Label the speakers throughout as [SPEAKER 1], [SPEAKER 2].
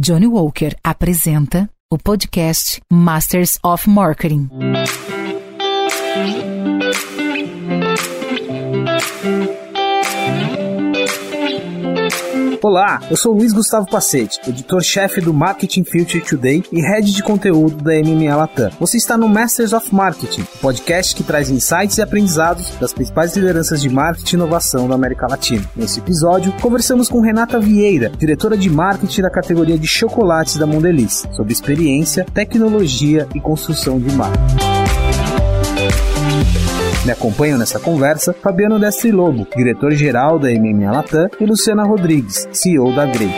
[SPEAKER 1] Johnny Walker apresenta o podcast Masters of Marketing.
[SPEAKER 2] Olá, eu sou Luiz Gustavo Pacete, editor-chefe do Marketing Future Today e head de conteúdo da MMA Latam. Você está no Masters of Marketing, podcast que traz insights e aprendizados das principais lideranças de marketing e inovação da América Latina. Nesse episódio, conversamos com Renata Vieira, diretora de marketing da categoria de chocolates da Mondelez, sobre experiência, tecnologia e construção de marca. Me acompanham nessa conversa Fabiano Destri Lobo, diretor-geral da MMA Latam, e Luciana Rodrigues, CEO da Grey.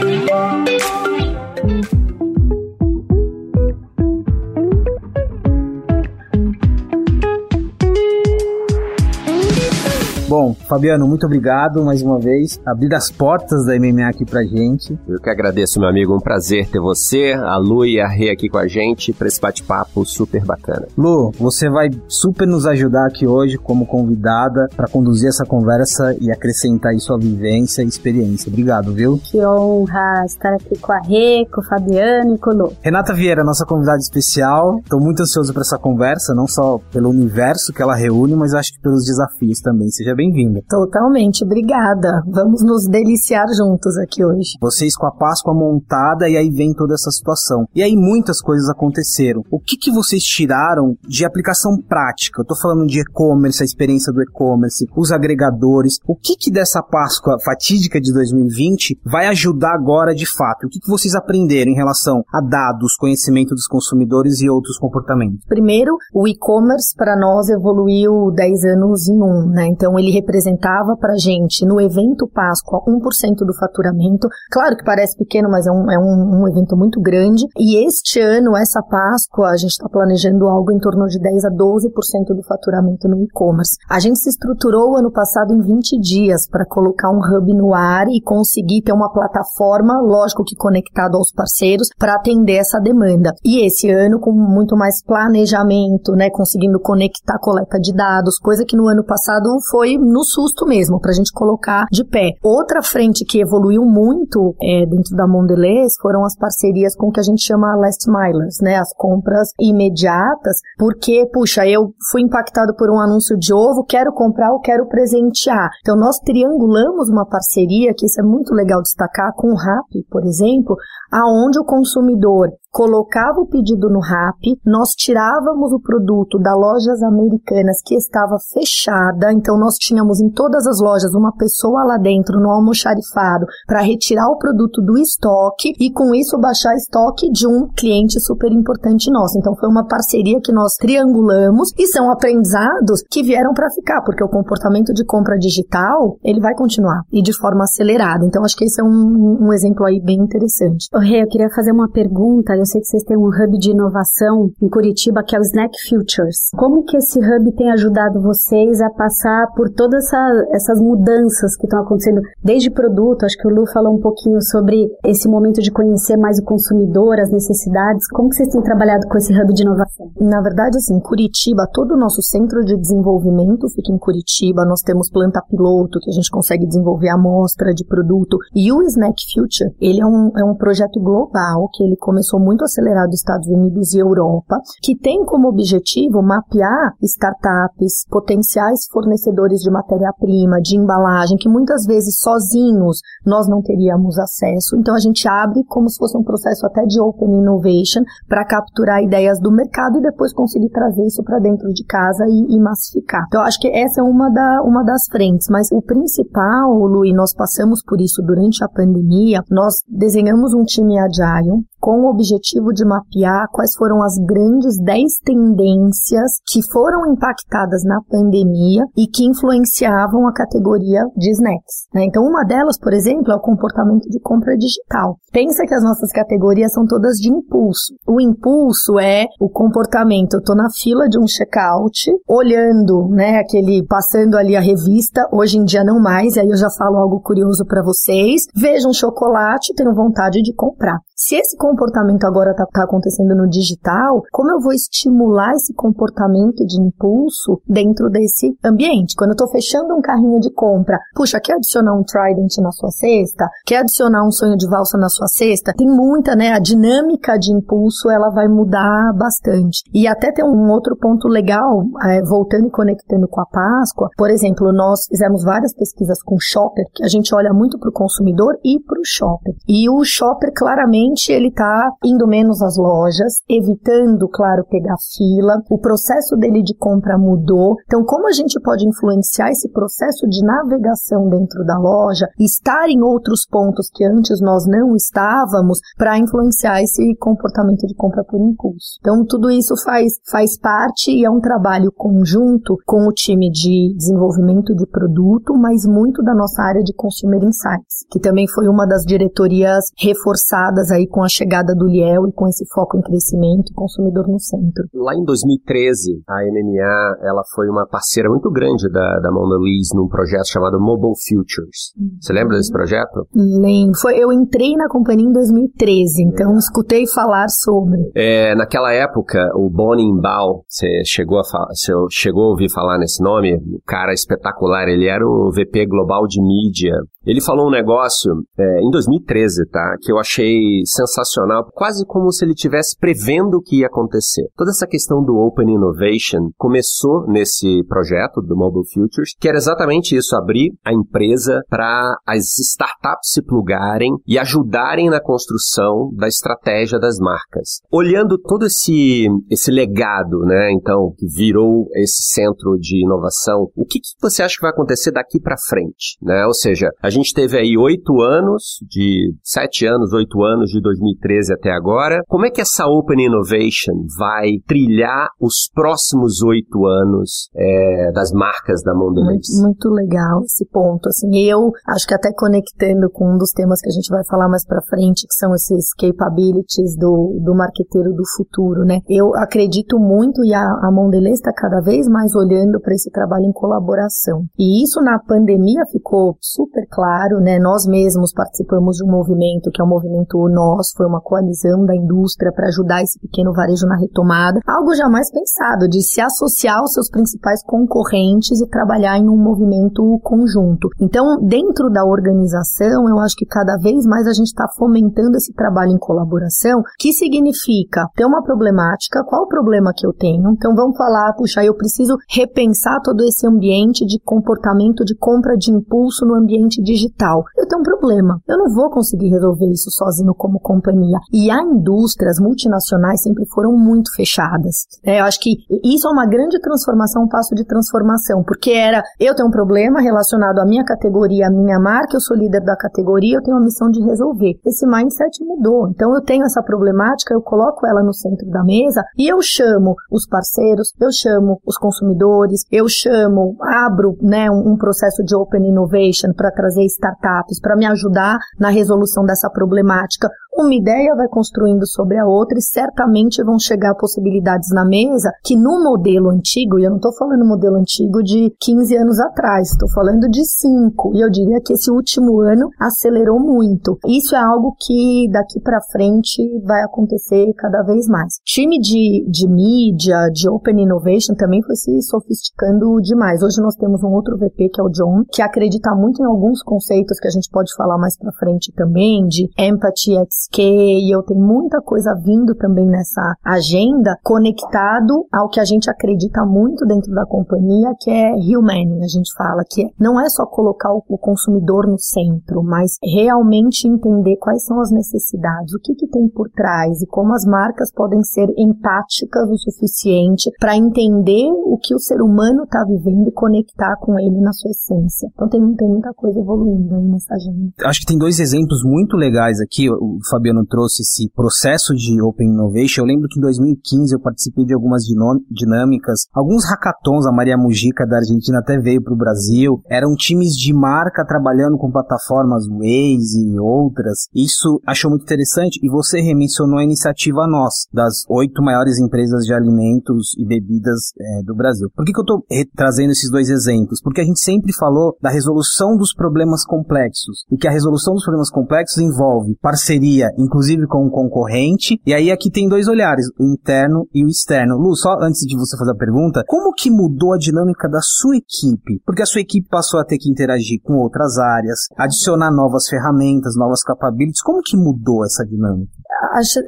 [SPEAKER 2] Bom, Fabiano, muito obrigado mais uma vez. Abrir as portas da MMA aqui pra gente.
[SPEAKER 3] Eu que agradeço, meu amigo. Um prazer ter você, a Lu e a Rê aqui com a gente para esse bate-papo super bacana.
[SPEAKER 2] Lu, você vai super nos ajudar aqui hoje como convidada para conduzir essa conversa e acrescentar aí sua vivência e experiência. Obrigado, viu?
[SPEAKER 4] Que honra estar aqui com a Rê, com o Fabiano e com o Lu.
[SPEAKER 2] Renata Vieira, nossa convidada especial. Estou muito ansioso para essa conversa, não só pelo universo que ela reúne, mas acho que pelos desafios também. Seja bem-vinda.
[SPEAKER 4] Totalmente, obrigada. Vamos nos deliciar juntos aqui hoje.
[SPEAKER 2] Vocês com a Páscoa montada e aí vem toda essa situação. E aí muitas coisas aconteceram. O que, que vocês tiraram de aplicação prática? Eu tô falando de e-commerce, a experiência do e-commerce, os agregadores. O que, que dessa Páscoa fatídica de 2020 vai ajudar agora de fato? O que, que vocês aprenderam em relação a dados, conhecimento dos consumidores e outros comportamentos?
[SPEAKER 4] Primeiro, o e-commerce para nós evoluiu 10 anos em um, né? Então ele representava para gente no evento Páscoa 1% do faturamento. Claro que parece pequeno, mas é um, é um, um evento muito grande. E este ano, essa Páscoa, a gente está planejando algo em torno de 10 a 12% do faturamento no e-commerce. A gente se estruturou ano passado em 20 dias para colocar um hub no ar e conseguir ter uma plataforma, lógico que conectado aos parceiros, para atender essa demanda. E esse ano, com muito mais planejamento, né, conseguindo conectar coleta de dados, coisa que no ano passado foi no susto mesmo, para a gente colocar de pé. Outra frente que evoluiu muito é, dentro da Mondelez foram as parcerias com o que a gente chama last milers, né? As compras imediatas, porque, puxa, eu fui impactado por um anúncio de ovo, quero comprar ou quero presentear. Então, nós triangulamos uma parceria, que isso é muito legal destacar, com o RAP, por exemplo, aonde o consumidor colocava o pedido no RAP, nós tirávamos o produto da lojas americanas que estava fechada, então nós tínhamos em todas as lojas uma pessoa lá dentro no almoxarifado para retirar o produto do estoque e com isso baixar estoque de um cliente super importante nosso. Então foi uma parceria que nós triangulamos e são aprendizados que vieram para ficar, porque o comportamento de compra digital, ele vai continuar e de forma acelerada. Então acho que esse é um, um exemplo aí bem interessante.
[SPEAKER 5] Rê, eu queria fazer uma pergunta. Eu sei que vocês têm um hub de inovação em Curitiba, que é o Snack Futures. Como que esse hub tem ajudado vocês a passar por todas essa, essas mudanças que estão acontecendo, desde produto, acho que o Lu falou um pouquinho sobre esse momento de conhecer mais o consumidor, as necessidades. Como que vocês têm trabalhado com esse hub de inovação?
[SPEAKER 4] Na verdade, assim, Curitiba, todo o nosso centro de desenvolvimento fica em Curitiba. Nós temos planta piloto, que a gente consegue desenvolver amostra de produto. E o Snack Future, ele é um, é um projeto global, que ele começou muito acelerado nos Estados Unidos e Europa, que tem como objetivo mapear startups, potenciais fornecedores de matéria-prima, de embalagem, que muitas vezes sozinhos nós não teríamos acesso. Então a gente abre como se fosse um processo até de open innovation para capturar ideias do mercado e depois conseguir trazer isso para dentro de casa e, e, massificar. Então acho que essa é uma, da, uma das frentes, mas o principal, Lu, e nós passamos por isso durante a pandemia, nós desenhamos um time agile com o objetivo de mapear quais foram as grandes 10 tendências que foram impactadas na pandemia e que influenciavam a categoria de snacks. Né? Então, uma delas, por exemplo, é o comportamento de compra digital. Pensa que as nossas categorias são todas de impulso. O impulso é o comportamento. Eu estou na fila de um checkout, olhando, né, aquele, passando ali a revista, hoje em dia não mais, e aí eu já falo algo curioso para vocês. Vejo um chocolate, tenho vontade de comprar. Se esse comportamento agora está tá acontecendo no digital, como eu vou estimular esse comportamento de impulso dentro desse ambiente? Quando eu estou fechando um carrinho de compra, puxa, quer adicionar um Trident na sua cesta? Quer adicionar um sonho de valsa na sua cesta? Tem muita, né? A dinâmica de impulso ela vai mudar bastante. E até tem um outro ponto legal, é, voltando e conectando com a Páscoa. Por exemplo, nós fizemos várias pesquisas com shopper, que a gente olha muito para o consumidor e para o shopper. E o shopper, claramente, ele está indo menos às lojas, evitando, claro, pegar fila. O processo dele de compra mudou. Então, como a gente pode influenciar esse processo de navegação dentro da loja, estar em outros pontos que antes nós não estávamos, para influenciar esse comportamento de compra por impulso. Então, tudo isso faz, faz parte e é um trabalho conjunto com o time de desenvolvimento de produto, mas muito da nossa área de Consumer Insights, que também foi uma das diretorias reforçadas aí com a chegada do Liel e com esse foco em crescimento e consumidor no centro.
[SPEAKER 3] Lá em 2013, a MMA ela foi uma parceira muito grande da, da Mona Lisa num projeto chamado Mobile Futures. Você lembra desse projeto?
[SPEAKER 4] Lembro. Foi, eu entrei na companhia em 2013, então é. escutei falar sobre.
[SPEAKER 3] É, naquela época, o Bonin Bao, você chegou a, você chegou a ouvir falar nesse nome? O cara espetacular, ele era o VP global de mídia ele falou um negócio é, em 2013, tá? Que eu achei sensacional, quase como se ele estivesse prevendo o que ia acontecer. Toda essa questão do Open Innovation começou nesse projeto do Mobile Futures, que era exatamente isso: abrir a empresa para as startups se plugarem e ajudarem na construção da estratégia das marcas. Olhando todo esse, esse legado, né? Então, que virou esse centro de inovação, o que, que você acha que vai acontecer daqui para frente, né? Ou seja, a a gente teve aí oito anos, de sete anos, oito anos de 2013 até agora. Como é que essa Open Innovation vai trilhar os próximos oito anos é, das marcas da Mondelez?
[SPEAKER 4] Muito, muito legal esse ponto. Assim, eu acho que até conectando com um dos temas que a gente vai falar mais para frente, que são esses capabilities do, do marqueteiro do futuro, né? Eu acredito muito e a, a Mondelez está cada vez mais olhando para esse trabalho em colaboração. E isso na pandemia ficou super claro claro, né? Nós mesmos participamos de um movimento que é o movimento Nós, foi uma coalizão da indústria para ajudar esse pequeno varejo na retomada. Algo jamais pensado de se associar aos seus principais concorrentes e trabalhar em um movimento conjunto. Então, dentro da organização, eu acho que cada vez mais a gente está fomentando esse trabalho em colaboração, que significa ter uma problemática, qual o problema que eu tenho? Então, vamos falar, puxa, eu preciso repensar todo esse ambiente de comportamento de compra de impulso no ambiente digital. Eu tenho um problema. Eu não vou conseguir resolver isso sozinho como companhia. E a indústria, as multinacionais sempre foram muito fechadas. É, eu acho que isso é uma grande transformação, um passo de transformação, porque era eu tenho um problema relacionado à minha categoria, à minha marca, eu sou líder da categoria, eu tenho a missão de resolver. Esse mindset mudou. Então eu tenho essa problemática, eu coloco ela no centro da mesa e eu chamo os parceiros, eu chamo os consumidores, eu chamo, abro né, um, um processo de open innovation para trazer trazer startups para me ajudar na resolução dessa problemática. Uma ideia vai construindo sobre a outra e certamente vão chegar possibilidades na mesa que no modelo antigo, e eu não estou falando modelo antigo de 15 anos atrás, estou falando de 5, e eu diria que esse último ano acelerou muito. Isso é algo que daqui para frente vai acontecer cada vez mais. Time de, de mídia, de Open Innovation também foi se sofisticando demais. Hoje nós temos um outro VP que é o John, que acredita muito em alguns conceitos que a gente pode falar mais para frente também, de empathy at scale, eu tenho muita coisa vindo também nessa agenda, conectado ao que a gente acredita muito dentro da companhia, que é humaning, a gente fala, que não é só colocar o consumidor no centro, mas realmente entender quais são as necessidades, o que, que tem por trás e como as marcas podem ser empáticas o suficiente para entender o que o ser humano está vivendo e conectar com ele na sua essência. Então tem, tem muita coisa evoluindo aí nessa agenda.
[SPEAKER 2] Acho que tem dois exemplos muito legais aqui. Fabiano trouxe esse processo de Open Innovation. Eu lembro que em 2015 eu participei de algumas dinâmicas, alguns hackathons. A Maria Mujica da Argentina até veio para o Brasil. Eram times de marca trabalhando com plataformas Waze e outras. Isso achou muito interessante. E você remencionou a iniciativa Nós, das oito maiores empresas de alimentos e bebidas é, do Brasil. Por que, que eu estou trazendo esses dois exemplos? Porque a gente sempre falou da resolução dos problemas complexos e que a resolução dos problemas complexos envolve parceria parceria, inclusive com um concorrente. E aí aqui tem dois olhares, o interno e o externo. Lu, só antes de você fazer a pergunta, como que mudou a dinâmica da sua equipe? Porque a sua equipe passou a ter que interagir com outras áreas, adicionar novas ferramentas, novas capabilities. Como que mudou essa dinâmica?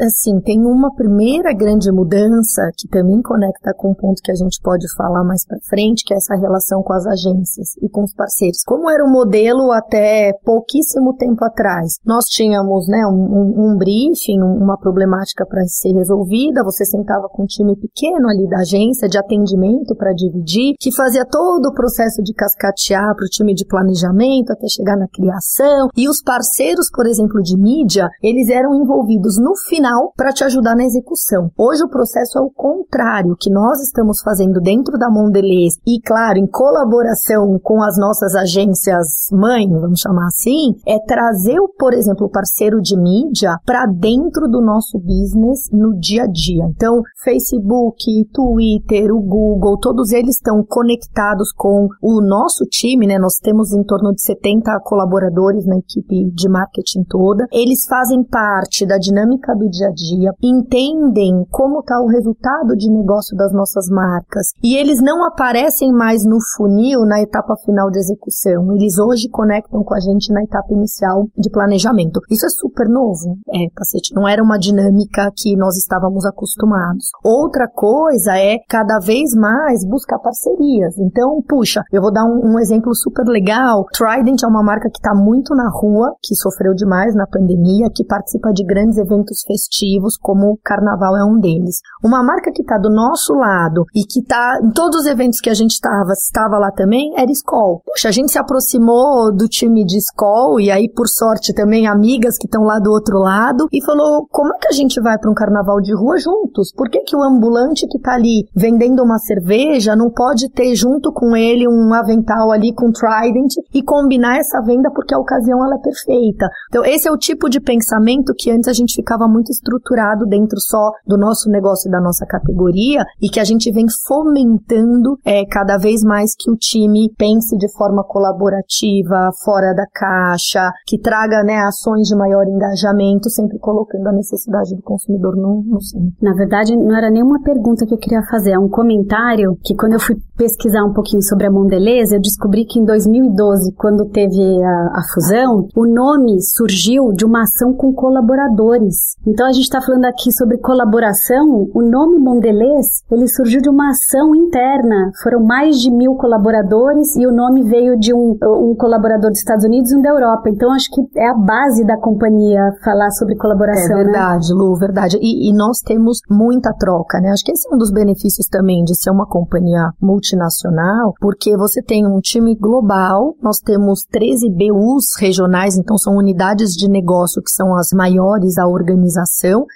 [SPEAKER 4] Assim, tem uma primeira grande mudança que também conecta com um ponto que a gente pode falar mais para frente, que é essa relação com as agências e com os parceiros. Como era o modelo até pouquíssimo tempo atrás? Nós tínhamos, né, um, um briefing, uma problemática para ser resolvida, você sentava com um time pequeno ali da agência de atendimento para dividir, que fazia todo o processo de cascatear para o time de planejamento até chegar na criação, e os parceiros, por exemplo, de mídia, eles eram envolvidos no final para te ajudar na execução. Hoje o processo é o contrário, que nós estamos fazendo dentro da Mondelez e, claro, em colaboração com as nossas agências mãe, vamos chamar assim, é trazer, por exemplo, o parceiro de mídia para dentro do nosso business no dia a dia. Então, Facebook, Twitter, o Google, todos eles estão conectados com o nosso time, né? Nós temos em torno de 70 colaboradores na equipe de marketing toda. Eles fazem parte da dinâmica dinâmica do dia a dia, entendem como está o resultado de negócio das nossas marcas e eles não aparecem mais no funil na etapa final de execução. Eles hoje conectam com a gente na etapa inicial de planejamento. Isso é super novo, é, cacete. Não era uma dinâmica que nós estávamos acostumados. Outra coisa é cada vez mais buscar parcerias. Então, puxa, eu vou dar um, um exemplo super legal. Trident é uma marca que está muito na rua, que sofreu demais na pandemia, que participa de grandes eventos eventos festivos, como o carnaval é um deles. Uma marca que está do nosso lado e que está em todos os eventos que a gente estava, estava lá também, era Skol. Puxa, a gente se aproximou do time de Skol e aí, por sorte, também amigas que estão lá do outro lado e falou: como é que a gente vai para um carnaval de rua juntos? Por que, que o ambulante que está ali vendendo uma cerveja não pode ter junto com ele um avental ali com Trident e combinar essa venda porque a ocasião ela é perfeita? Então, esse é o tipo de pensamento que antes a gente ficava muito estruturado dentro só do nosso negócio e da nossa categoria e que a gente vem fomentando é, cada vez mais que o time pense de forma colaborativa, fora da caixa, que traga né, ações de maior engajamento, sempre colocando a necessidade do consumidor no, no centro.
[SPEAKER 5] Na verdade, não era nenhuma pergunta que eu queria fazer, é um comentário que quando eu fui pesquisar um pouquinho sobre a Mondelez, eu descobri que em 2012, quando teve a, a fusão, o nome surgiu de uma ação com colaboradores então a gente está falando aqui sobre colaboração. O nome Mondelez ele surgiu de uma ação interna. Foram mais de mil colaboradores e o nome veio de um, um colaborador dos Estados Unidos e um da Europa. Então acho que é a base da companhia falar sobre colaboração.
[SPEAKER 4] É verdade, né? Lu, verdade. E, e nós temos muita troca, né? Acho que esse é um dos benefícios também de ser uma companhia multinacional, porque você tem um time global, nós temos 13 BUs regionais, então são unidades de negócio que são as maiores da organização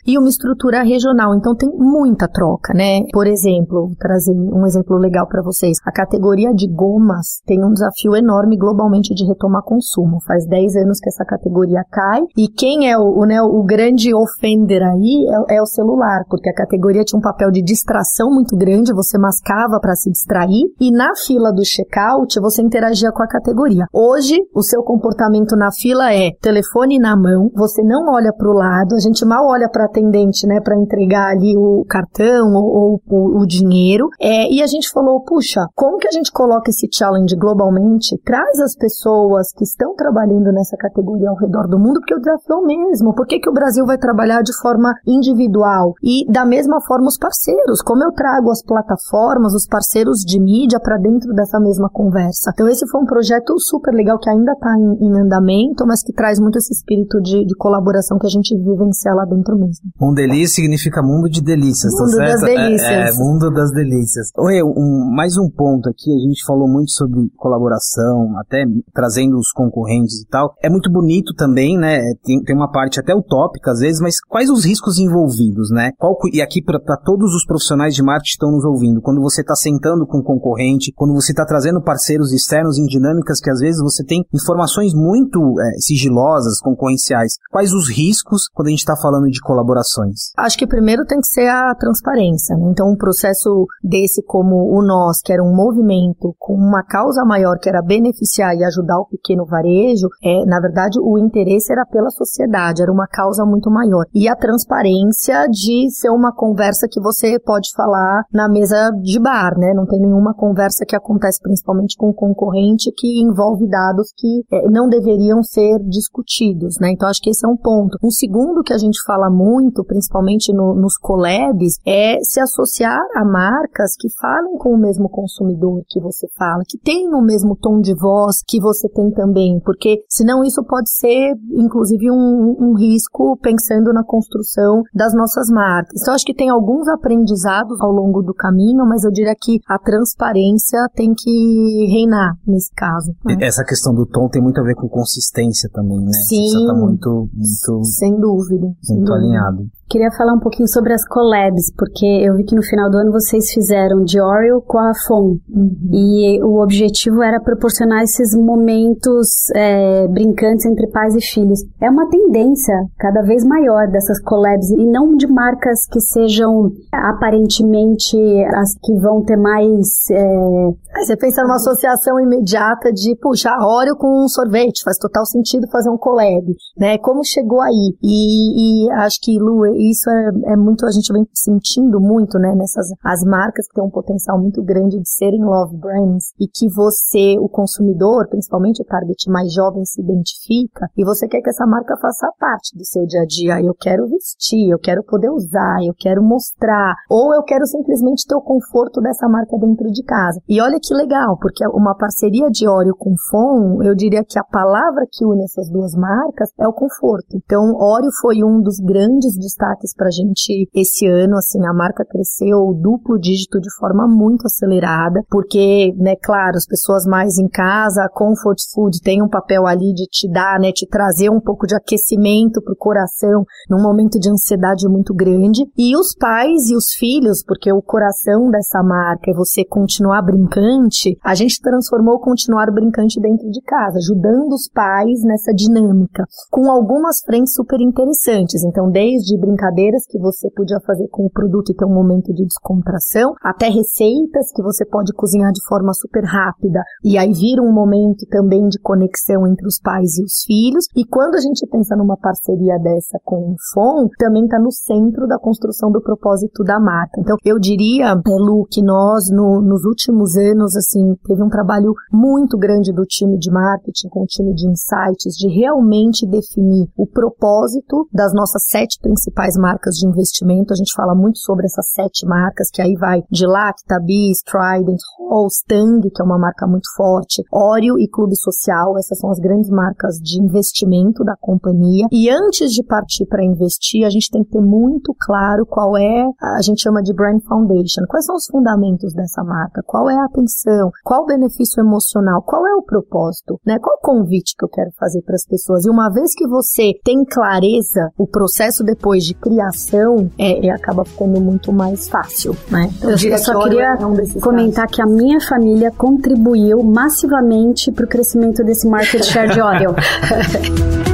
[SPEAKER 4] e uma estrutura regional. Então tem muita troca, né? Por exemplo, trazer um exemplo legal para vocês. A categoria de gomas tem um desafio enorme globalmente de retomar consumo. Faz 10 anos que essa categoria cai e quem é o, né, o grande offender aí é, é o celular, porque a categoria tinha um papel de distração muito grande, você mascava para se distrair e na fila do checkout você interagia com a categoria. Hoje, o seu comportamento na fila é telefone na mão, você não olha para o lado, a gente mal olha para atendente, né, para entregar ali o cartão ou, ou o dinheiro. É, e a gente falou, puxa, como que a gente coloca esse challenge globalmente? Traz as pessoas que estão trabalhando nessa categoria ao redor do mundo, porque o desafio é o mesmo. Por que, que o Brasil vai trabalhar de forma individual? E da mesma forma os parceiros. Como eu trago as plataformas, os parceiros de mídia para dentro dessa mesma conversa? Então esse foi um projeto super legal que ainda está em, em, andamento, mas que traz muito esse espírito de, de colaboração que a gente vive vivenciar lá dentro mesmo.
[SPEAKER 2] Mondelez significa mundo de delícias,
[SPEAKER 4] tá mundo
[SPEAKER 2] tá certo?
[SPEAKER 4] Das delícias.
[SPEAKER 2] É, é, mundo das delícias. Oi, um, mais um ponto aqui, a gente falou muito sobre colaboração, até trazendo os concorrentes e tal. É muito bonito também, né? Tem, tem uma parte até utópica às vezes, mas quais os riscos envolvidos, né? Qual, e aqui para todos os profissionais de marketing estão nos ouvindo, quando você está sentando com um concorrente, quando você está trazendo parceiros externos em dinâmicas que às vezes você tem informações muito é, sigilosas, concorrenciais, quais os riscos quando a gente está falando de colaborações?
[SPEAKER 4] Acho que primeiro tem que ser a transparência. Né? Então, um processo desse como o nós, que era um movimento com uma causa maior, que era beneficiar e ajudar o pequeno varejo, é, na verdade, o interesse era pela sociedade, era uma causa muito maior. E a transparência de ser uma conversa que você pode falar na mesa de bar, né? Não tem nenhuma conversa que acontece principalmente com o concorrente que envolve dados que é, não deveriam ser discutidos, né? Então acho que esse é um ponto. Um segundo que a gente fala muito, principalmente no, nos collabs, é se associar a marcas que falem com o mesmo consumidor que você fala, que tenham o mesmo tom de voz que você tem também, porque senão isso pode ser, inclusive, um, um risco pensando na construção das nossas marcas. Então acho que tem alguns aprendizados ao longo do caminho, mas eu diria que a transparência tem que reinar nesse caso.
[SPEAKER 2] Né? Essa questão do tom tem muito a ver com consistência também, né?
[SPEAKER 4] Sim. Você
[SPEAKER 2] está muito, muito,
[SPEAKER 4] sem dúvida,
[SPEAKER 2] muito
[SPEAKER 4] dúvida.
[SPEAKER 2] alinhado.
[SPEAKER 5] Queria falar um pouquinho sobre as collabs, porque eu vi que no final do ano vocês fizeram de Oreo com a FON. Uhum. E o objetivo era proporcionar esses momentos é, brincantes entre pais e filhos. É uma tendência cada vez maior dessas collabs, e não de marcas que sejam aparentemente as que vão ter mais. É...
[SPEAKER 4] Você pensa numa associação imediata de, puxa, Oreo com um sorvete, faz total sentido fazer um collab, né? Como chegou aí? E, e acho que, Lu, isso é, é, muito, a gente vem sentindo muito, né, nessas as marcas que têm um potencial muito grande de serem love brands e que você, o consumidor, principalmente o target mais jovem, se identifica e você quer que essa marca faça parte do seu dia a dia. Eu quero vestir, eu quero poder usar, eu quero mostrar, ou eu quero simplesmente ter o conforto dessa marca dentro de casa. E olha que legal, porque uma parceria de Oreo com Fon, eu diria que a palavra que une essas duas marcas é o conforto. Então, Oreo foi um dos grandes destaques destaques para a gente esse ano. Assim, a marca cresceu duplo dígito de forma muito acelerada, porque, né, claro, as pessoas mais em casa, a Comfort Food tem um papel ali de te dar, né, te trazer um pouco de aquecimento para o coração num momento de ansiedade muito grande. E os pais e os filhos, porque o coração dessa marca é você continuar brincante, a gente transformou continuar brincante dentro de casa, ajudando os pais nessa dinâmica, com algumas frentes super interessantes. Então, desde brincadeiras que você podia fazer com o produto e ter um momento de descontração, até receitas que você pode cozinhar de forma super rápida e aí vira um momento também de conexão entre os pais e os filhos. E quando a gente pensa numa parceria dessa com o FON, também está no centro da construção do propósito da marca. Então, eu diria, Lu, que nós no, nos últimos anos, assim, teve um trabalho muito grande do time de marketing com o time de insights de realmente definir o propósito das nossas sete principais principais marcas de investimento. A gente fala muito sobre essas sete marcas, que aí vai de Lacta, Bis, Trident, Halls, Tang, que é uma marca muito forte, Oreo e Clube Social. Essas são as grandes marcas de investimento da companhia. E antes de partir para investir, a gente tem que ter muito claro qual é, a gente chama de Brand Foundation. Quais são os fundamentos dessa marca? Qual é a atenção? Qual o benefício emocional? Qual é o propósito? Né? Qual o convite que eu quero fazer para as pessoas? E uma vez que você tem clareza, o processo depois de criação é, é, acaba ficando muito mais fácil, né?
[SPEAKER 5] Então, eu, eu só queria é um comentar casos. que a minha família contribuiu massivamente para o crescimento desse market share de Oreo.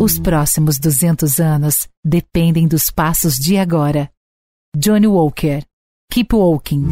[SPEAKER 1] Os próximos 200 anos dependem dos passos de agora. Johnny Walker. Keep Walking.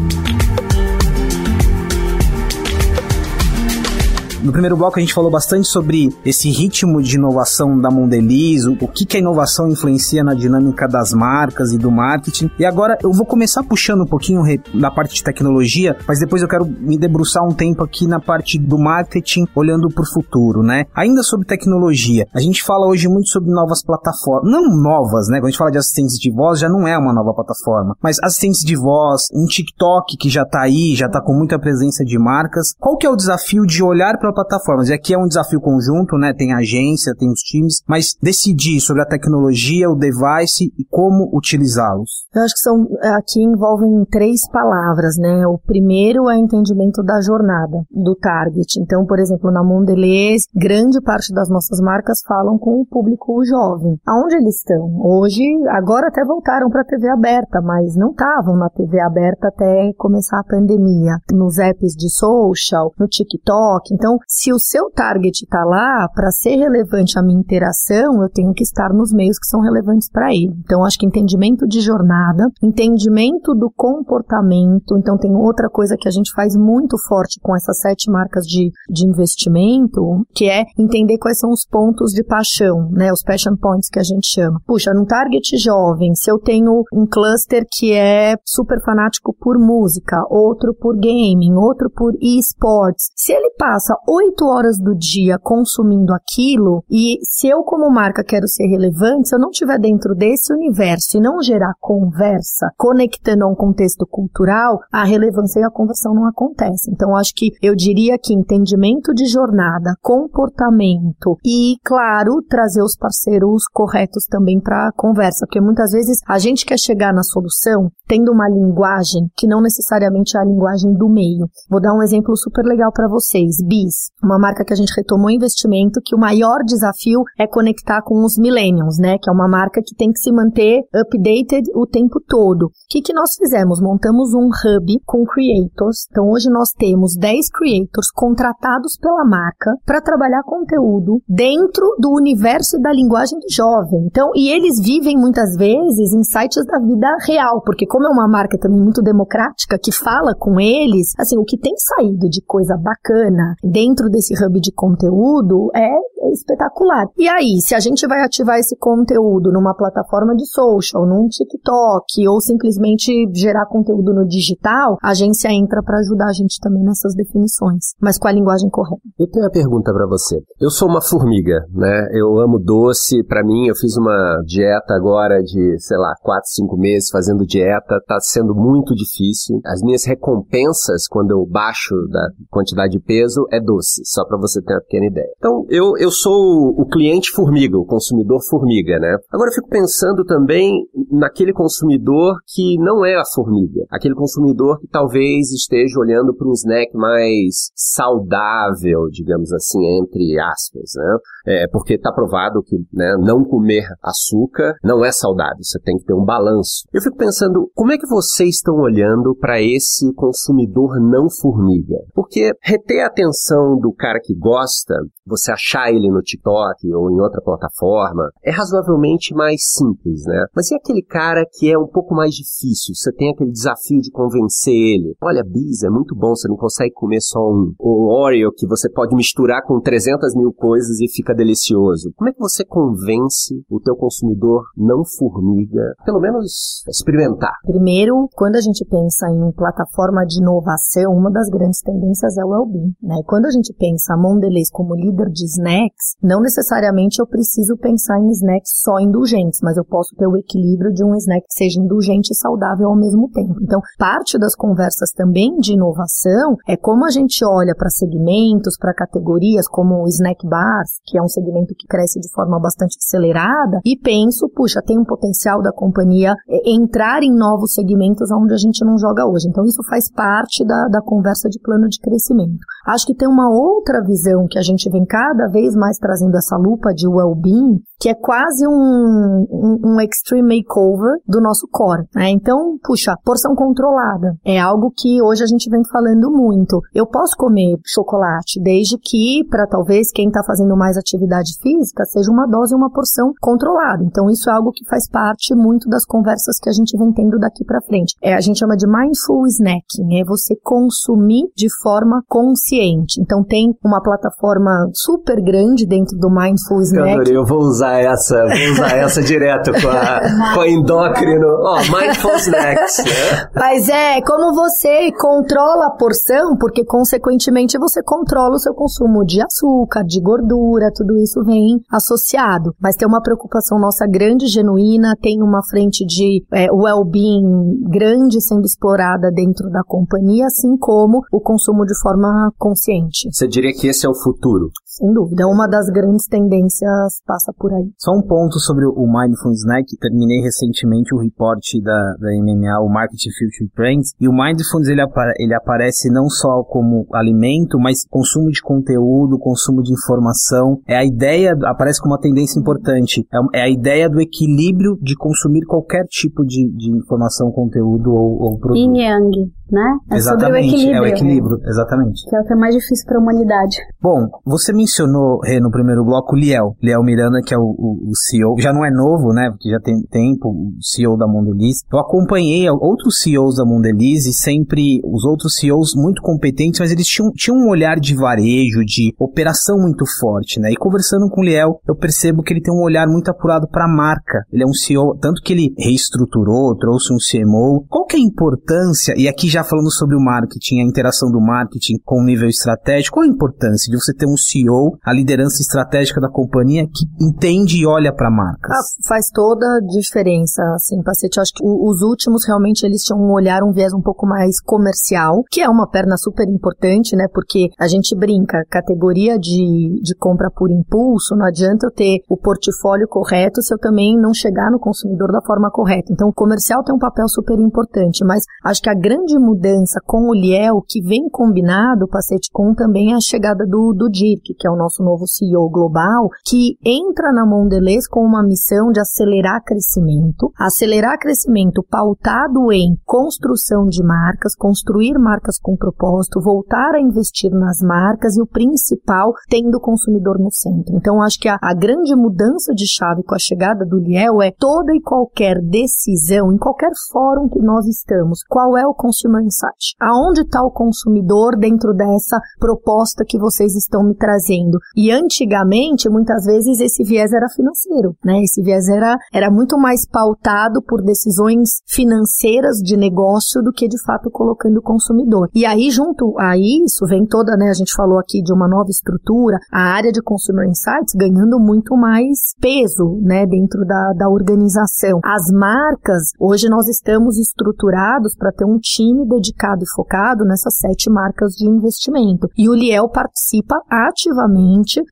[SPEAKER 2] No primeiro bloco a gente falou bastante sobre esse ritmo de inovação da Mondeliz, o, que, que a inovação influencia na dinâmica das marcas e do marketing. E agora eu vou começar puxando um pouquinho da parte de tecnologia, mas depois eu quero me debruçar um tempo aqui na parte do marketing, olhando para o futuro, né? Ainda sobre tecnologia, a gente fala hoje muito sobre novas plataformas, não novas, né? Quando a gente fala de assistentes de voz, já não é uma nova plataforma, mas assistentes de voz, um TikTok que já está aí, já está com muita presença de marcas. Qual que é o desafio de olhar para plataformas. E aqui é um desafio conjunto, né? Tem agência, tem os times, mas decidir sobre a tecnologia, o device e como utilizá-los.
[SPEAKER 4] Eu acho que são aqui envolvem três palavras, né? O primeiro é entendimento da jornada do target. Então, por exemplo, na Mondelez, grande parte das nossas marcas falam com o público jovem. Aonde eles estão? Hoje, agora até voltaram para a TV aberta, mas não estavam na TV aberta até começar a pandemia. Nos apps de social, no TikTok. Então, Então, se o seu target está lá, para ser relevante a minha interação, eu tenho que estar nos meios que são relevantes para ele. Então, acho que entendimento de jornada, entendimento do comportamento. Então, tem outra coisa que a gente faz muito forte com essas sete marcas de, de investimento, que é entender quais são os pontos de paixão, né? Os passion points que a gente chama. Puxa, num target jovem, se eu tenho um cluster que é super fanático por música, outro por gaming, outro por esports, se ele passa oito horas do dia consumindo aquilo e se eu como marca quero ser relevante, se eu não estiver dentro desse universo e não gerar conversa, conectando a um contexto cultural, a relevância e a conversão não acontece. Então acho que eu diria que entendimento de jornada, comportamento e, claro, trazer os parceiros corretos também para a conversa, porque muitas vezes a gente quer chegar na solução tendo uma linguagem que não necessariamente é a linguagem do meio. Vou dar um exemplo super legal para vocês. BIS, uma marca que a gente retomou investimento, que o maior desafio é conectar com os millennials, né? Que é uma marca que tem que se manter updated o tempo todo. O que, que nós fizemos? Montamos um hub com creators. Então hoje nós temos 10 creators contratados pela marca para trabalhar conteúdo dentro do universo e da linguagem jovem. Então, e eles vivem muitas vezes em sites da vida real, porque como é uma marca também muito democrática que fala com eles, assim, o que tem saído de coisa bacana dentro desse hub de conteúdo é espetacular. E aí, se a gente vai ativar esse conteúdo numa plataforma de social, num TikTok ou simplesmente gerar conteúdo no digital, a agência entra para ajudar a gente também nessas definições, mas com a linguagem correta.
[SPEAKER 3] Eu tenho uma pergunta para você. Eu sou uma formiga, né? Eu amo doce. Para mim, eu fiz uma dieta agora de, sei lá, 4, 5 meses fazendo dieta. Tá sendo muito difícil. As minhas recompensas quando eu baixo da quantidade de peso é doce, só para você ter uma pequena ideia. Então, eu, eu sou o cliente formiga, o consumidor formiga, né? Agora eu fico pensando também naquele consumidor que não é a formiga, aquele consumidor que talvez esteja olhando para um snack mais saudável, digamos assim, entre aspas, né? É, porque está provado que né, não comer açúcar não é saudável, você tem que ter um balanço. Eu fico pensando, como é que vocês estão olhando para esse consumidor não formiga? Porque reter a atenção do cara que gosta, você achar ele no TikTok ou em outra plataforma, é razoavelmente mais simples, né? Mas e aquele cara que é um pouco mais difícil? Você tem aquele desafio de convencer ele. Olha, bis é muito bom, você não consegue comer só um. O Oreo que você pode misturar com 300 mil coisas e fica delicioso. Como é que você convence o teu consumidor não formiga, pelo menos experimentar?
[SPEAKER 4] Primeiro, quando a gente pensa em plataforma de inovação, uma das grandes tendências é o well-being, né? E quando a gente pensa a Mondelez como líder de snacks, não necessariamente eu preciso pensar em snacks só indulgentes, mas eu posso ter o equilíbrio de um snack que seja indulgente e saudável ao mesmo tempo. Então, parte das conversas também de inovação é como a gente olha para segmentos, para categorias como o snack bars, que é um segmento que cresce de forma bastante acelerada, e penso, puxa, tem um potencial da companhia é, entrar em novos segmentos onde a gente não joga hoje. Então, isso faz parte da, da conversa de plano de crescimento. Acho que tem uma outra visão que a gente vem cada vez mais trazendo essa lupa de well-being, que é quase um, um, um, extreme makeover do nosso core. Né? Então, puxa, porção controlada é algo que hoje a gente vem falando muito. Eu posso comer chocolate, desde que, para talvez quem está fazendo mais atividade física, seja uma dose, uma porção controlada. Então, isso é algo que faz parte muito das conversas que a gente vem tendo daqui para frente. É, a gente chama de mindful snacking, é você consumir de forma consciente. Então, tem uma plataforma super grande dentro do mindful snacking.
[SPEAKER 3] Eu adorei, eu vou usar usar essa, vou usar essa direto com a, com a endócrino. Ó, oh, mindful snacks. Né?
[SPEAKER 4] Mas é, como você controla a porção, porque consequentemente você controla o seu consumo de açúcar, de gordura, tudo isso vem associado. Mas tem uma preocupação nossa grande, genuína, tem uma frente de é, well-being grande sendo explorada dentro da companhia, assim como o consumo de forma consciente.
[SPEAKER 3] Você diria que esse é o futuro?
[SPEAKER 4] Sem dúvida. Uma das grandes tendências passa por aí.
[SPEAKER 2] Só um ponto sobre o Mindfulness Snack. Terminei recentemente o report da, da MMA, o Marketing Future Trends, e o Mindfulness ele, ele aparece não só como alimento, mas consumo de conteúdo, consumo de informação. É a ideia, aparece como uma tendência importante. É, é a ideia do equilíbrio de consumir qualquer tipo de, de informação, conteúdo ou, ou produto.
[SPEAKER 5] Yin Yang né?
[SPEAKER 2] É exatamente, sobre o equilíbrio. É o equilíbrio, exatamente.
[SPEAKER 5] Que é o que é mais difícil para a humanidade.
[SPEAKER 2] Bom, você mencionou, Rê, no primeiro bloco, o Liel. Liel Miranda, que é o, o, o, CEO, já não é novo, né? Porque já tem tempo, o CEO da Mondeliz. Eu acompanhei outros CEOs da Mondeliz e sempre os outros CEOs muito competentes, mas eles tinham, tinham um olhar de varejo, de operação muito forte, né? E conversando com o Liel, eu percebo que ele tem um olhar muito apurado para a marca. Ele é um CEO, tanto que ele reestruturou, trouxe um CMO. Qual que é a importância, e aqui já falando sobre o marketing, a interação do marketing com o nível estratégico, qual a importância de você ter um CEO, a liderança estratégica da companhia que entende e olha para marcas?
[SPEAKER 4] Ah, faz toda a diferença, assim, Pacete. Acho que os últimos realmente eles tinham um olhar, um viés um pouco mais comercial, que é uma perna super importante, né? Porque a gente brinca, categoria de, de compra por impulso, não adianta eu ter o portfólio correto se eu também não chegar no consumidor da forma correta. Então, o comercial tem um papel super importante, mas acho que a grande mudança com o Liel, que vem combinado, Pacete, com também a chegada do, do Dirk, que é o nosso novo CEO global, que entra na Mondelez com uma missão de acelerar crescimento, acelerar crescimento pautado em construção de marcas, construir marcas com propósito, voltar a investir nas marcas e o principal, tendo o consumidor no centro. Então, acho que a, a grande mudança de chave com a chegada do Liel é toda e qualquer decisão, em qualquer fórum que nós estamos, qual é o consumer insight? Aonde está o consumidor dentro dessa proposta que vocês estão me trazendo? E antigamente, muitas vezes, esse viés era financeiro, né? Esse viés era, era muito mais pautado por decisões financeiras de negócio do que de fato colocando o consumidor. E aí, junto a isso, vem toda, né? A gente falou aqui de uma nova estrutura, a área de Consumer Insights ganhando muito mais peso, né? Dentro da, da organização. As marcas, hoje nós estamos estruturados para ter um time dedicado e focado nessas sete marcas de investimento. E o Liel participa ativamente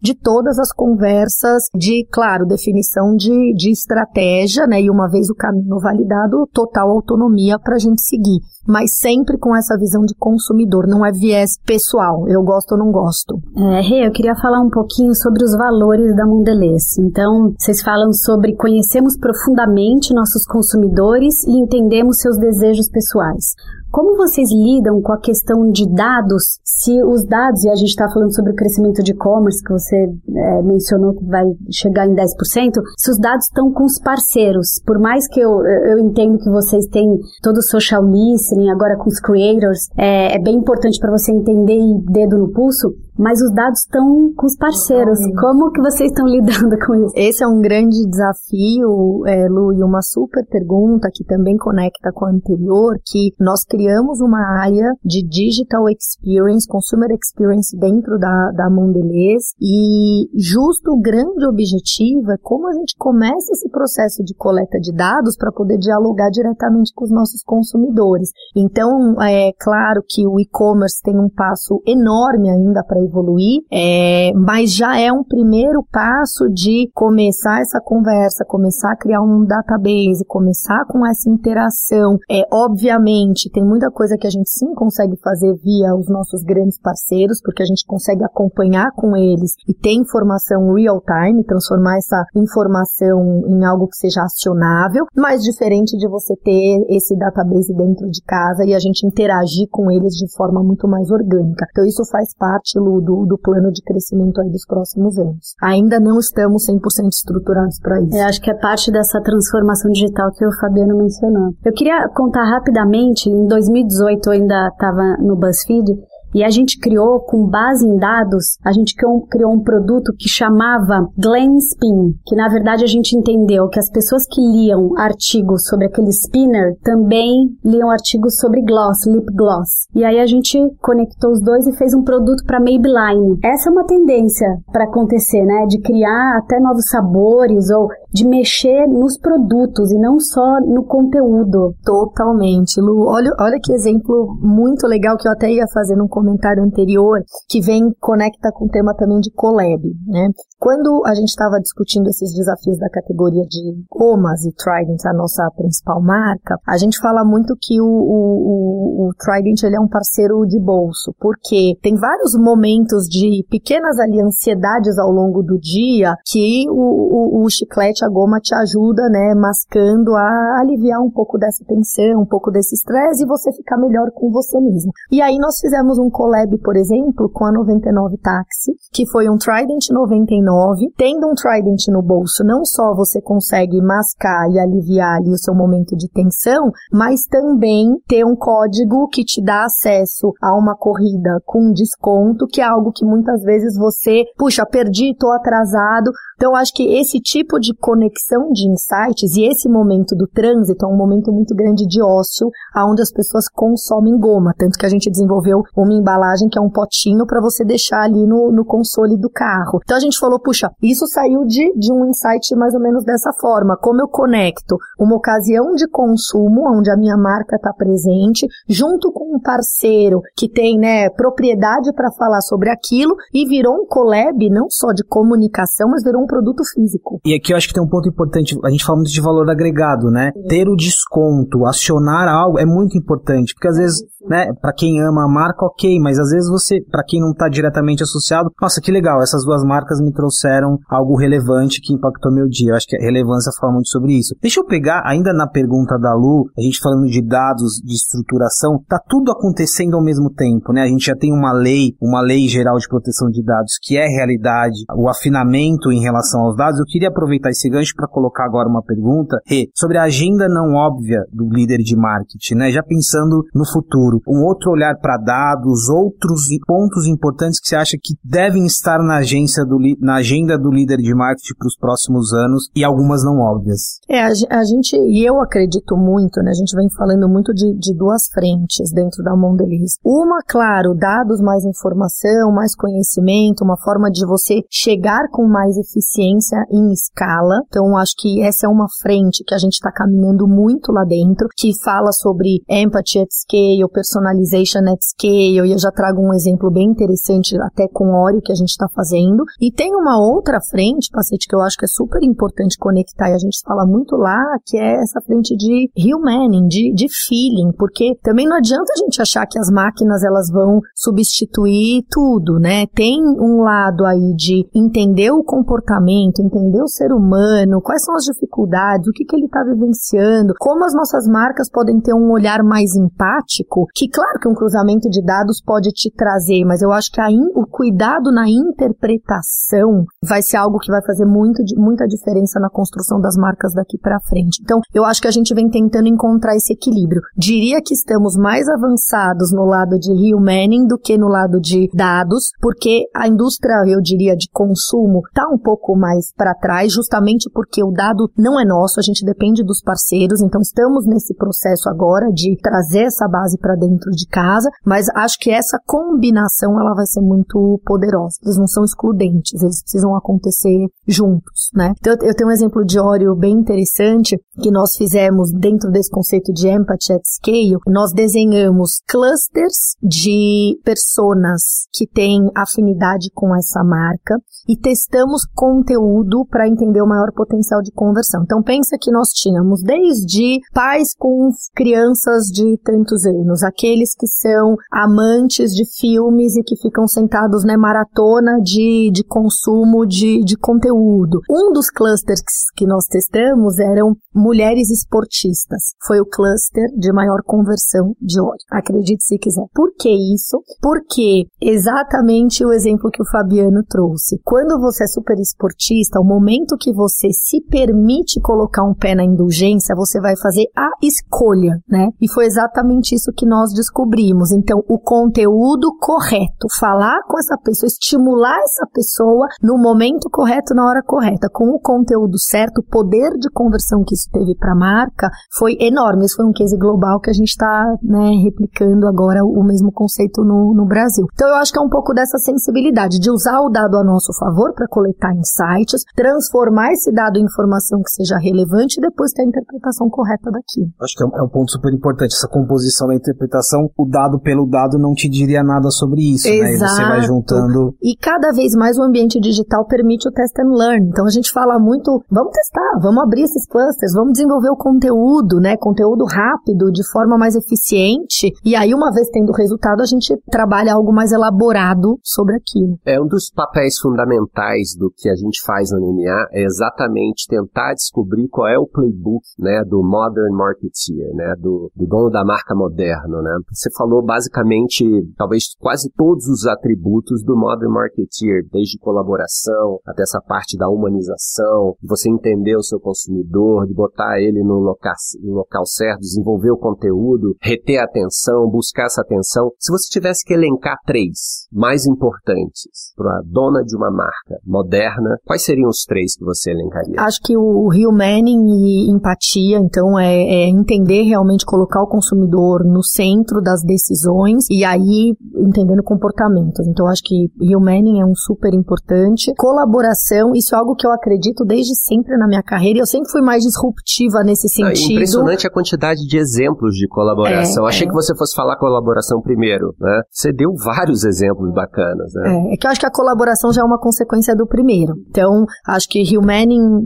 [SPEAKER 4] de todas as conversas de, claro, definição de, de estratégia, né? E uma vez o caminho validado, total autonomia para a gente seguir. Mas sempre com essa visão de consumidor, não é viés pessoal, eu gosto ou não gosto.
[SPEAKER 5] É, Rê, eu queria falar um pouquinho sobre os valores da Mondelez. Então, vocês falam sobre conhecemos profundamente nossos consumidores e entendemos seus desejos pessoais. Como vocês lidam com a questão de dados? Se os dados, e a gente está falando sobre o crescimento de e-commerce, que você é, mencionou que vai chegar em 10%, se os dados estão com os parceiros, por mais que eu, eu entendo que vocês têm todo o social listening, agora com os creators, é, é bem importante para você entender e dedo no pulso, mas os dados estão com os parceiros. Como que vocês estão lidando com isso?
[SPEAKER 4] Esse é um grande desafio, é, Lu, e uma super pergunta que também conecta com a anterior, que nós criamos uma área de Digital Experience, Consumer Experience dentro da, da Mondelez, e justo o grande objetivo é como a gente começa esse processo de coleta de dados para poder dialogar diretamente com os nossos consumidores. Então, é claro que o e-commerce tem um passo enorme ainda para evoluir, é, mas já é um primeiro passo de começar essa conversa, começar a criar um database, começar com essa interação. É, obviamente, tem muita coisa que a gente sim consegue fazer via os nossos grandes parceiros, porque a gente consegue acompanhar com eles e ter informação real time, transformar essa informação em algo que seja acionável, mas diferente de você ter esse database dentro de casa e a gente interagir com eles de forma muito mais orgânica. Então isso faz parte, Lu, do, do plano de crescimento aí dos próximos anos. Ainda não estamos 100% estruturados para isso.
[SPEAKER 5] Eu acho que é parte dessa transformação digital que o Fabiano mencionou. Eu queria contar rapidamente, em 2018 eu ainda estava no BuzzFeed, e a gente criou, com base em dados, a gente criou um produto que chamava Glen Spin, que na verdade a gente entendeu que as pessoas que liam artigos sobre aquele spinner também liam artigos sobre gloss, lip gloss. E aí a gente conectou os dois e fez um produto para Maybelline. Essa é uma tendência para acontecer, né? De criar até novos sabores ou de mexer nos produtos e não só no conteúdo.
[SPEAKER 4] Totalmente, Lu. Olha, olha que exemplo muito legal que eu até ia fazer num comentário anterior, que vem, conecta com o tema também de collab, né? Quando a gente estava discutindo esses desafios da categoria de gomas e Trident, a nossa principal marca, a gente fala muito que o, o, o Trident ele é um parceiro de bolso, porque tem vários momentos de pequenas ali ansiedades ao longo do dia que o, o, o chiclete a goma te ajuda, né, mascando a aliviar um pouco dessa tensão, um pouco desse estresse e você ficar melhor com você mesmo. E aí nós fizemos um collab, por exemplo, com a 99 Taxi, que foi um Trident 99. Tendo um Trident no bolso, não só você consegue mascar e aliviar ali o seu momento de tensão, mas também ter um código que te dá acesso a uma corrida com desconto, que é algo que muitas vezes você, puxa, perdi, tô atrasado, então, acho que esse tipo de conexão de insights e esse momento do trânsito é um momento muito grande de ócio, onde as pessoas consomem goma. Tanto que a gente desenvolveu uma embalagem que é um potinho para você deixar ali no, no console do carro. Então, a gente falou, puxa, isso saiu de, de um insight mais ou menos dessa forma. Como eu conecto uma ocasião de consumo, onde a minha marca está presente, junto com um parceiro que tem né, propriedade para falar sobre aquilo, e virou um collab não só de comunicação, mas virou um produto físico.
[SPEAKER 2] E aqui eu acho que tem um ponto importante, a gente fala muito de valor agregado, né? Sim. Ter o desconto, acionar algo é muito importante, porque às vezes né? Para quem ama a marca, ok, mas às vezes você, para quem não está diretamente associado, nossa, que legal, essas duas marcas me trouxeram algo relevante que impactou meu dia. Eu acho que a relevância fala muito sobre isso. Deixa eu pegar, ainda na pergunta da Lu, a gente falando de dados, de estruturação, tá tudo acontecendo ao mesmo tempo, né? A gente já tem uma lei, uma lei geral de proteção de dados que é realidade, o afinamento em relação aos dados. Eu queria aproveitar esse gancho para colocar agora uma pergunta, Rê, sobre a agenda não óbvia do líder de marketing, né? Já pensando no futuro um outro olhar para dados, outros pontos importantes que você acha que devem estar na agência do na agenda do líder de marketing para os próximos anos e algumas não óbvias.
[SPEAKER 4] É, a, a, gente, e eu acredito muito, né? A gente vem falando muito de, de duas frentes dentro da Mondelez. Uma, claro, dados, mais informação, mais conhecimento, uma forma de você chegar com mais eficiência em escala. Então, acho que essa é uma frente que a gente está caminhando muito lá dentro, que fala sobre empathy at scale, personalization at scale, e eu já trago um exemplo bem interessante até com óleo que a gente está fazendo. E tem uma outra frente, Pacete, que eu acho que é super importante conectar, e a gente fala muito lá, que é essa frente de humaning, de, de feeling, porque também não adianta a gente achar que as máquinas elas vão substituir tudo, né? Tem um lado aí de entender o comportamento, entender o ser humano, quais são as dificuldades, o que, que ele está vivenciando, como as nossas marcas podem ter um olhar mais empático que claro que um cruzamento de dados pode te trazer, mas eu acho que in, o cuidado na interpretação vai ser algo que vai fazer muito, muita diferença na construção das marcas daqui para frente. Então, eu acho que a gente vem tentando encontrar esse equilíbrio. Diria que estamos mais avançados no lado de Rio Manning do que no lado de dados, porque a indústria, eu diria, de consumo está um pouco mais para trás, justamente porque o dado não é nosso, a gente depende dos parceiros, então estamos nesse processo agora de trazer essa base para dentro de casa, mas acho que essa combinação ela vai ser muito poderosa. Eles não são excludentes, eles precisam acontecer juntos, né? Então eu tenho um exemplo de Oreo bem interessante que nós fizemos dentro desse conceito de empathy at scale. Nós desenhamos clusters de personas que têm afinidade com essa marca e testamos conteúdo para entender o maior potencial de conversão. Então pensa que nós tínhamos desde pais com crianças de tantos anos, aqueles que são amantes de filmes e que ficam sentados na né, maratona de, de consumo de, de conteúdo. Um dos clusters que nós testamos eram mulheres esportistas. Foi o cluster de maior conversão de óleo. Acredite se quiser. Por que isso? Porque exatamente o exemplo que o Fabiano trouxe. Quando você é super esportista, o momento que você se permite colocar um pé na indulgência, você vai fazer a escolha, né? E foi exatamente isso que nós descobrimos. Então, o conteúdo correto, falar com essa pessoa, estimular essa pessoa no momento correto, na hora correta, com o conteúdo certo, o poder de conversão que isso teve para a marca foi enorme. Isso foi um case global que a gente está né, replicando agora o mesmo conceito no, no Brasil. Então, eu acho que é um pouco dessa sensibilidade de usar o dado a nosso favor para coletar insights, transformar esse dado em informação que seja relevante e depois ter a interpretação correta daquilo.
[SPEAKER 2] Acho que é um, é um ponto super importante, essa composição da interpretação o dado pelo dado não te diria nada sobre isso, Exato. né? E você vai juntando.
[SPEAKER 4] E cada vez mais o ambiente digital permite o test and learn. Então a gente fala muito, vamos testar, vamos abrir esses clusters, vamos desenvolver o conteúdo, né? Conteúdo rápido, de forma mais eficiente. E aí, uma vez tendo o resultado, a gente trabalha algo mais elaborado sobre aquilo.
[SPEAKER 3] É um dos papéis fundamentais do que a gente faz no MMA é exatamente tentar descobrir qual é o playbook, né, do modern marketeer, né, do, do dono da marca moderno, né. Você falou basicamente, talvez quase todos os atributos do modern marketeer, desde colaboração até essa parte da humanização, você entender o seu consumidor, de botar ele no local, no local certo, desenvolver o conteúdo, reter a atenção, buscar essa atenção. Se você tivesse que elencar três mais importantes para a dona de uma marca moderna, quais seriam os três que você elencaria?
[SPEAKER 4] Acho que o humaning e empatia, então, é, é entender realmente, colocar o consumidor no centro das decisões e aí entendendo comportamentos. Então, acho que humaning é um super importante. Colaboração, isso é algo que eu acredito desde sempre na minha carreira e eu sempre fui mais disruptiva nesse sentido.
[SPEAKER 3] É impressionante a quantidade de exemplos de colaboração. É, Achei é. que você fosse falar colaboração primeiro, né? Você deu vários exemplos bacanas, né?
[SPEAKER 4] É, é que eu acho que a colaboração já é uma consequência do primeiro. Então, acho que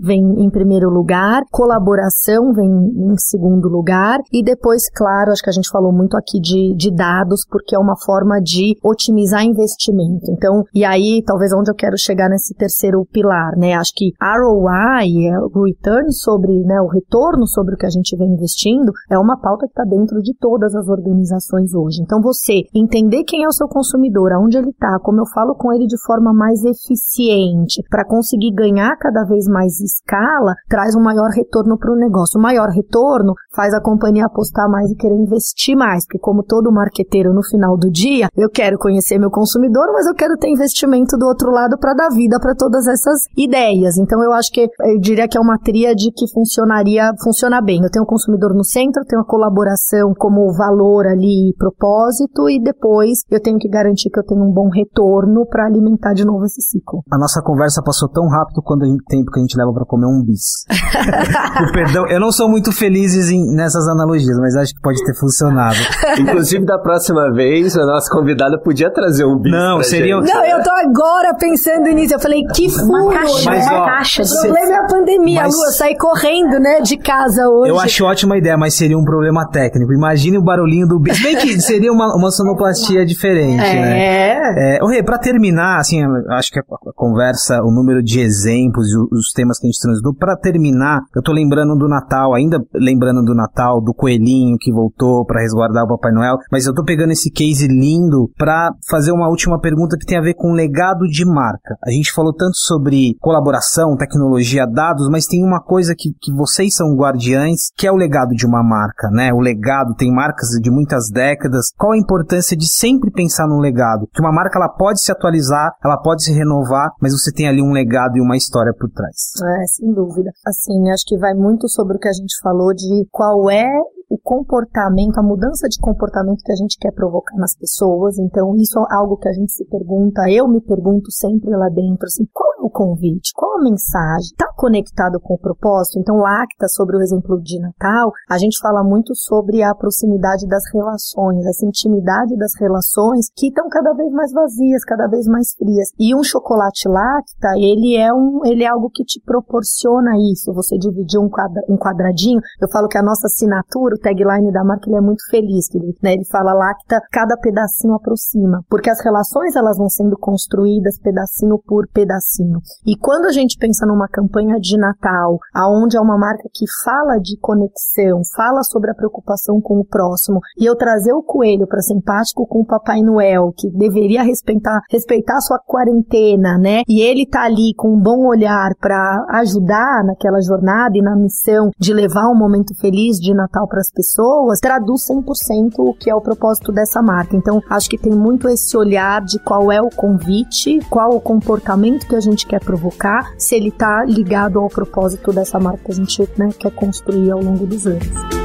[SPEAKER 4] vem em primeiro lugar, colaboração vem em segundo lugar e depois, claro, acho que a gente falou muito aqui de, de dados, porque é uma forma de otimizar investimento. Então, e aí, talvez onde eu quero chegar nesse terceiro pilar, né? Acho que ROI, é o return sobre, né, o retorno sobre o que a gente vem investindo, é uma pauta que está dentro de todas as organizações hoje. Então, você entender quem é o seu consumidor, aonde ele está, como eu falo com ele de forma mais eficiente, para conseguir ganhar cada vez mais escala, traz um maior retorno para o negócio. O maior retorno faz a companhia apostar mais e querer investir mais, porque como todo marqueteiro no final do dia, eu quero conhecer meu consumidor, mas eu quero ter investimento do outro lado para dar vida para todas essas ideias. Então eu acho que eu diria que é uma tríade que funcionaria, funciona bem. Eu tenho o consumidor no centro, tenho a colaboração como valor ali, propósito e depois eu tenho que garantir que eu tenho um bom retorno para alimentar de novo esse ciclo.
[SPEAKER 2] A nossa conversa passou tão rápido quando a gente, tempo que a gente leva para comer um bis. perdão, eu não sou muito feliz em, nessas analogias, mas acho que pode ter funcionado.
[SPEAKER 3] Inclusive da próxima vez a nossa convidada podia trazer um bis.
[SPEAKER 2] Não, seria.
[SPEAKER 4] Gente. Não, eu tô agora pensando nisso. Eu falei que furo, uma caixa,
[SPEAKER 5] mas, ó, caixa.
[SPEAKER 4] O problema é a pandemia, mas... Lu. Eu saí correndo, né, de casa hoje.
[SPEAKER 2] Eu acho ótima ideia, mas seria um problema técnico. Imagine o barulhinho do bis. Bem que seria uma, uma sonoplastia diferente, é. né? É. Rê, pra terminar, assim, acho que a, a conversa, o número de exemplos e os temas que a gente transitou, pra terminar, eu tô lembrando do Natal, ainda lembrando do Natal, do coelhinho que voltou para resguardar o Papai Noel, mas eu tô pegando esse case lindo para fazer uma última pergunta que tem a ver com legado de marca. A gente falou tanto sobre colaboração, tecnologia, dados, mas tem uma coisa que, que vocês são guardiães, que é o legado de uma marca, né? O legado tem marcas de muitas décadas. Qual a importância de sempre pensar no legado? Que uma marca ela pode se atualizar, ela pode se renovar, mas você tem ali um legado e uma história por trás.
[SPEAKER 4] É, sem dúvida. Assim, acho que vai muito sobre o que a gente falou de qual é comportamento, a mudança de comportamento que a gente quer provocar nas pessoas. Então, isso é algo que a gente se pergunta, eu me pergunto sempre lá dentro, assim, qual é o convite? Qual a mensagem? Está conectado com o propósito? Então, Lacta, sobre o exemplo de Natal, a gente fala muito sobre a proximidade das relações, essa intimidade das relações que estão cada vez mais vazias, cada vez mais frias. E um chocolate Lacta, ele é um, ele é algo que te proporciona isso. Você dividir um, quadra, um quadradinho, eu falo que a nossa assinatura, o tagline da marca, ele é muito feliz, que ele, né, ele fala lá que tá, cada pedacinho aproxima, porque as relações elas vão sendo construídas pedacinho por pedacinho. E quando a gente pensa numa campanha de Natal, aonde é uma marca que fala de conexão, fala sobre a preocupação com o próximo, e eu trazer o coelho para ser com o Papai Noel, que deveria respeitar respeitar a sua quarentena, né? E ele tá ali com um bom olhar para ajudar naquela jornada e na missão de levar um momento feliz de Natal para as pessoas, traduz 100% o que é o propósito dessa marca. Então, acho que tem muito esse olhar de qual é o convite, qual o comportamento que a gente quer provocar, se ele está ligado ao propósito dessa marca que a gente né, quer construir ao longo dos anos.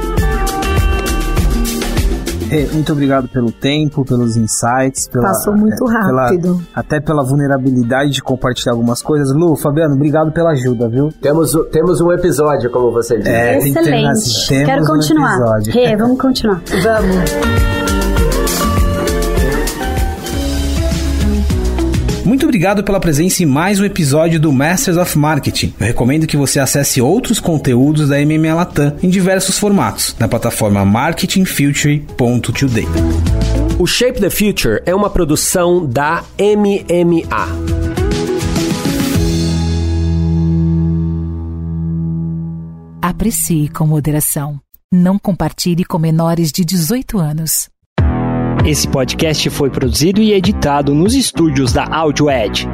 [SPEAKER 2] Muito obrigado pelo tempo, pelos insights. Pela,
[SPEAKER 4] Passou muito é, rápido.
[SPEAKER 2] Pela, até pela vulnerabilidade de compartilhar algumas coisas. Lu, Fabiano, obrigado pela ajuda, viu?
[SPEAKER 3] Temos, temos um episódio, como você disse.
[SPEAKER 5] É, Excelente. Assim, Quero continuar. Um Rê, vamos continuar.
[SPEAKER 4] vamos.
[SPEAKER 2] Muito obrigado pela presença em mais um episódio do Masters of Marketing. Eu recomendo que você acesse outros conteúdos da MMA Latam em diversos formatos na plataforma marketingfuture.today.
[SPEAKER 3] O Shape the Future é uma produção da MMA.
[SPEAKER 1] Aprecie com moderação. Não compartilhe com menores de 18 anos.
[SPEAKER 6] Esse podcast foi produzido e editado nos estúdios da Audio Edge.